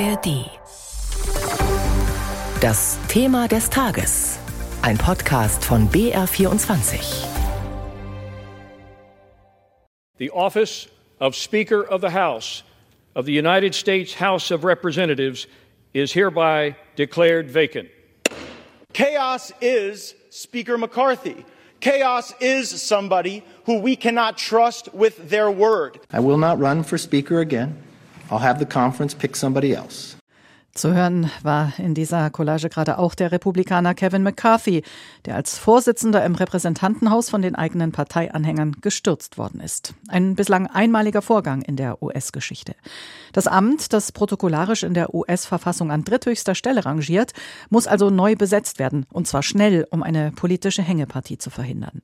ARD. Das Thema des Tages. Ein Podcast von BR24. The office of Speaker of the House of the United States House of Representatives is hereby declared vacant. Chaos is Speaker McCarthy. Chaos is somebody who we cannot trust with their word. I will not run for Speaker again. I'll have the conference pick somebody else. Zu hören war in dieser Collage gerade auch der Republikaner Kevin McCarthy, der als Vorsitzender im Repräsentantenhaus von den eigenen Parteianhängern gestürzt worden ist. Ein bislang einmaliger Vorgang in der US-Geschichte. Das Amt, das protokollarisch in der US-Verfassung an dritthöchster Stelle rangiert, muss also neu besetzt werden, und zwar schnell, um eine politische Hängepartie zu verhindern.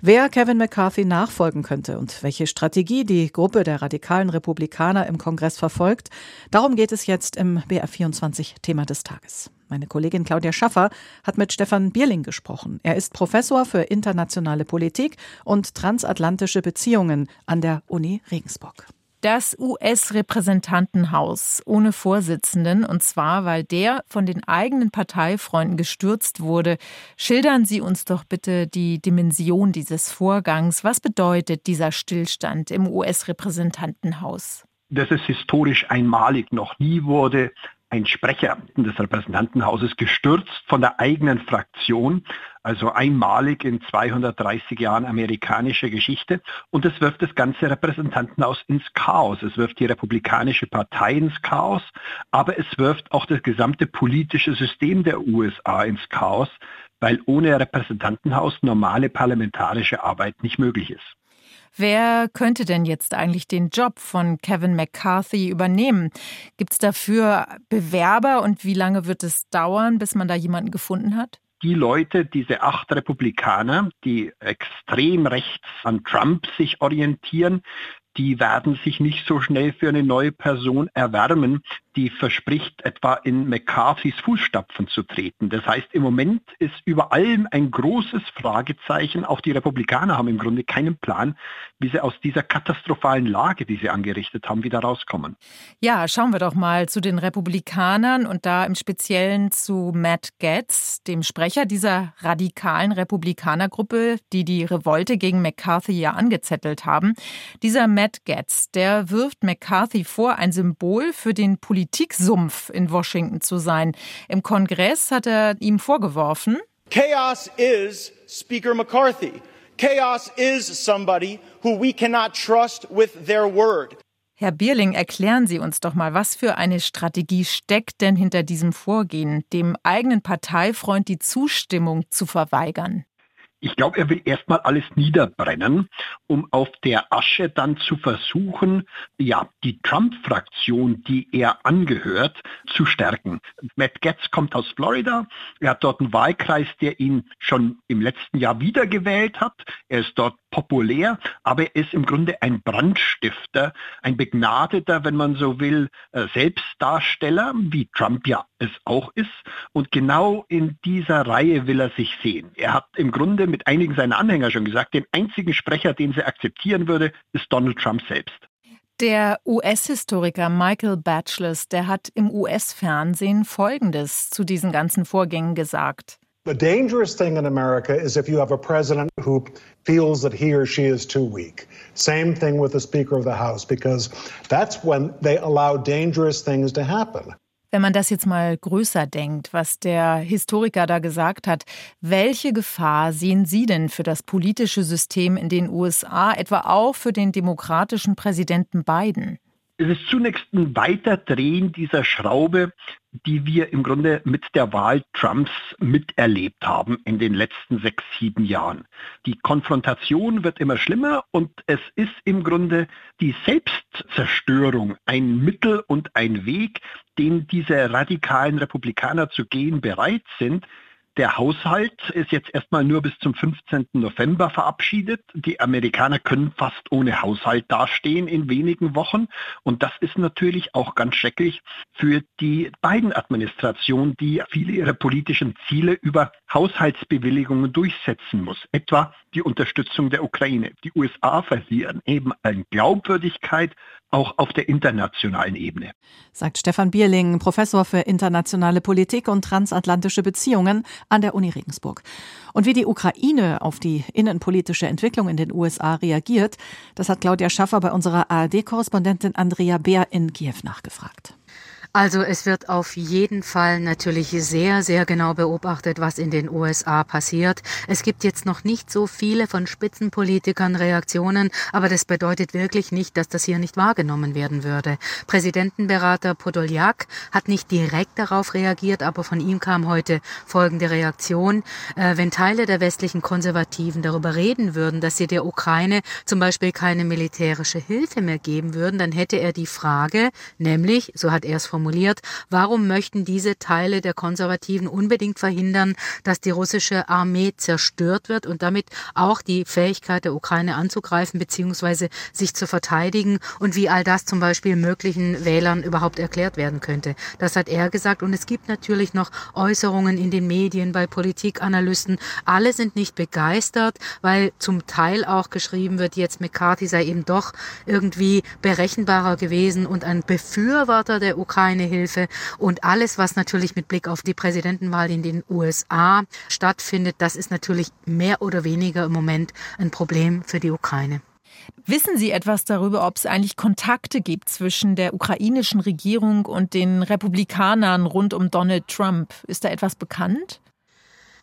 Wer Kevin McCarthy nachfolgen könnte und welche Strategie die Gruppe der radikalen Republikaner im Kongress verfolgt, darum geht es jetzt im BR4 24 Thema des Tages. Meine Kollegin Claudia Schaffer hat mit Stefan Bierling gesprochen. Er ist Professor für internationale Politik und transatlantische Beziehungen an der Uni Regensburg. Das US-Repräsentantenhaus ohne Vorsitzenden, und zwar, weil der von den eigenen Parteifreunden gestürzt wurde. Schildern Sie uns doch bitte die Dimension dieses Vorgangs. Was bedeutet dieser Stillstand im US-Repräsentantenhaus? Das ist historisch einmalig. Noch nie wurde ein Sprecher des Repräsentantenhauses gestürzt von der eigenen Fraktion, also einmalig in 230 Jahren amerikanischer Geschichte. Und es wirft das ganze Repräsentantenhaus ins Chaos. Es wirft die Republikanische Partei ins Chaos, aber es wirft auch das gesamte politische System der USA ins Chaos, weil ohne Repräsentantenhaus normale parlamentarische Arbeit nicht möglich ist. Wer könnte denn jetzt eigentlich den Job von Kevin McCarthy übernehmen? Gibt es dafür Bewerber und wie lange wird es dauern, bis man da jemanden gefunden hat? die Leute, diese acht Republikaner, die extrem rechts an Trump sich orientieren, die werden sich nicht so schnell für eine neue Person erwärmen, die verspricht, etwa in McCarthys Fußstapfen zu treten. Das heißt, im Moment ist über allem ein großes Fragezeichen. Auch die Republikaner haben im Grunde keinen Plan, wie sie aus dieser katastrophalen Lage, die sie angerichtet haben, wieder rauskommen. Ja, schauen wir doch mal zu den Republikanern und da im Speziellen zu Matt Getz, dem Sprecher dieser radikalen Republikanergruppe, die die Revolte gegen McCarthy ja angezettelt haben. Dieser Matt Getz, der wirft McCarthy vor, ein Symbol für den Politik Politiksumpf in Washington zu sein. Im Kongress hat er ihm vorgeworfen, Chaos is Speaker McCarthy. Chaos is somebody who we cannot trust with their word. Herr Bierling, erklären Sie uns doch mal, was für eine Strategie steckt denn hinter diesem Vorgehen, dem eigenen Parteifreund die Zustimmung zu verweigern? Ich glaube, er will erstmal alles niederbrennen, um auf der Asche dann zu versuchen, ja, die Trump-Fraktion, die er angehört, zu stärken. Matt Getz kommt aus Florida. Er hat dort einen Wahlkreis, der ihn schon im letzten Jahr wiedergewählt hat. Er ist dort populär, aber er ist im Grunde ein Brandstifter, ein begnadeter, wenn man so will, äh, Selbstdarsteller, wie Trump ja es auch ist. Und genau in dieser Reihe will er sich sehen. Er hat im Grunde mit einigen seiner Anhänger schon gesagt, den einzigen Sprecher, den sie akzeptieren würde, ist Donald Trump selbst. Der US-Historiker Michael Batchless, der hat im US-Fernsehen Folgendes zu diesen ganzen Vorgängen gesagt. The dangerous thing in America is if you have a president who feels that he or she is too weak. Same thing with the Speaker of the House, because that's when they allow dangerous things to happen. Wenn man das jetzt mal größer denkt, was der Historiker da gesagt hat, welche Gefahr sehen Sie denn für das politische System in den USA, etwa auch für den demokratischen Präsidenten Biden? Es ist zunächst ein Weiterdrehen dieser Schraube, die wir im Grunde mit der Wahl Trumps miterlebt haben in den letzten sechs, sieben Jahren. Die Konfrontation wird immer schlimmer und es ist im Grunde die Selbstzerstörung ein Mittel und ein Weg, den diese radikalen Republikaner zu gehen bereit sind, der Haushalt ist jetzt erstmal nur bis zum 15. November verabschiedet. Die Amerikaner können fast ohne Haushalt dastehen in wenigen Wochen. Und das ist natürlich auch ganz schrecklich für die beiden Administration, die viele ihrer politischen Ziele über Haushaltsbewilligungen durchsetzen muss. Etwa die Unterstützung der Ukraine. Die USA verlieren eben an Glaubwürdigkeit auch auf der internationalen Ebene. Sagt Stefan Bierling, Professor für internationale Politik und transatlantische Beziehungen an der Uni Regensburg. Und wie die Ukraine auf die innenpolitische Entwicklung in den USA reagiert, das hat Claudia Schaffer bei unserer ARD-Korrespondentin Andrea Beer in Kiew nachgefragt. Also es wird auf jeden Fall natürlich sehr, sehr genau beobachtet, was in den USA passiert. Es gibt jetzt noch nicht so viele von Spitzenpolitikern Reaktionen, aber das bedeutet wirklich nicht, dass das hier nicht wahrgenommen werden würde. Präsidentenberater Podoljak hat nicht direkt darauf reagiert, aber von ihm kam heute folgende Reaktion. Äh, wenn Teile der westlichen Konservativen darüber reden würden, dass sie der Ukraine zum Beispiel keine militärische Hilfe mehr geben würden, dann hätte er die Frage, nämlich, so hat er es formuliert, formuliert, warum möchten diese Teile der Konservativen unbedingt verhindern, dass die russische Armee zerstört wird und damit auch die Fähigkeit der Ukraine anzugreifen bzw. sich zu verteidigen und wie all das zum Beispiel möglichen Wählern überhaupt erklärt werden könnte. Das hat er gesagt und es gibt natürlich noch Äußerungen in den Medien bei Politikanalysten. Alle sind nicht begeistert, weil zum Teil auch geschrieben wird, jetzt McCarthy sei eben doch irgendwie berechenbarer gewesen und ein Befürworter der Ukraine keine Hilfe. Und alles, was natürlich mit Blick auf die Präsidentenwahl in den USA stattfindet, das ist natürlich mehr oder weniger im Moment ein Problem für die Ukraine. Wissen Sie etwas darüber, ob es eigentlich Kontakte gibt zwischen der ukrainischen Regierung und den Republikanern rund um Donald Trump? Ist da etwas bekannt?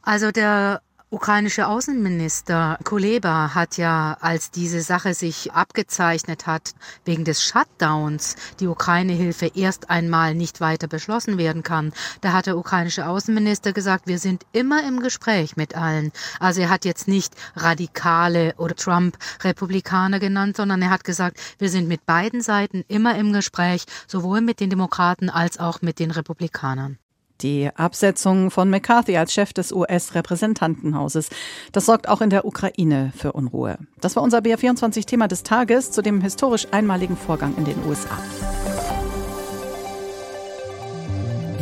Also der ukrainische Außenminister Kuleba hat ja, als diese Sache sich abgezeichnet hat, wegen des Shutdowns die Ukraine-Hilfe erst einmal nicht weiter beschlossen werden kann, da hat der ukrainische Außenminister gesagt, wir sind immer im Gespräch mit allen. Also er hat jetzt nicht Radikale oder Trump-Republikaner genannt, sondern er hat gesagt, wir sind mit beiden Seiten immer im Gespräch, sowohl mit den Demokraten als auch mit den Republikanern. Die Absetzung von McCarthy als Chef des US-Repräsentantenhauses. Das sorgt auch in der Ukraine für Unruhe. Das war unser BR24-Thema des Tages zu dem historisch einmaligen Vorgang in den USA.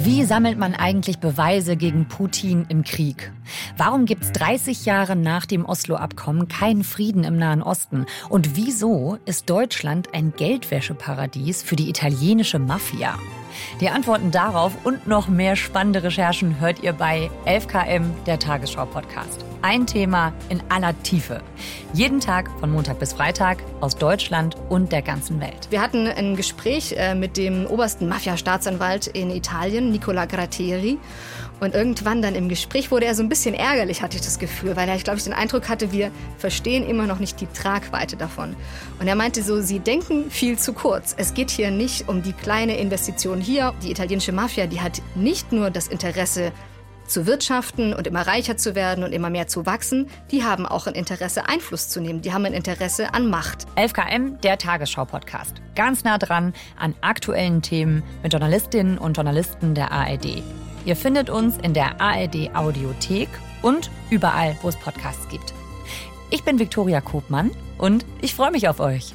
Wie sammelt man eigentlich Beweise gegen Putin im Krieg? Warum gibt es 30 Jahre nach dem Oslo-Abkommen keinen Frieden im Nahen Osten? Und wieso ist Deutschland ein Geldwäscheparadies für die italienische Mafia? Die Antworten darauf und noch mehr spannende Recherchen hört ihr bei 11KM, der Tagesschau-Podcast. Ein Thema in aller Tiefe. Jeden Tag von Montag bis Freitag aus Deutschland und der ganzen Welt. Wir hatten ein Gespräch äh, mit dem obersten Mafia-Staatsanwalt in Italien, Nicola Gratteri. Und irgendwann dann im Gespräch wurde er so ein bisschen ärgerlich, hatte ich das Gefühl, weil er, glaube, ich den Eindruck hatte, wir verstehen immer noch nicht die Tragweite davon. Und er meinte so, sie denken viel zu kurz. Es geht hier nicht um die kleine Investition hier. Die italienische Mafia, die hat nicht nur das Interesse, zu wirtschaften und immer reicher zu werden und immer mehr zu wachsen, die haben auch ein Interesse, Einfluss zu nehmen. Die haben ein Interesse an Macht. 11KM, der Tagesschau-Podcast. Ganz nah dran an aktuellen Themen mit Journalistinnen und Journalisten der ARD. Ihr findet uns in der ARD Audiothek und überall, wo es Podcasts gibt. Ich bin Viktoria Kobmann und ich freue mich auf euch.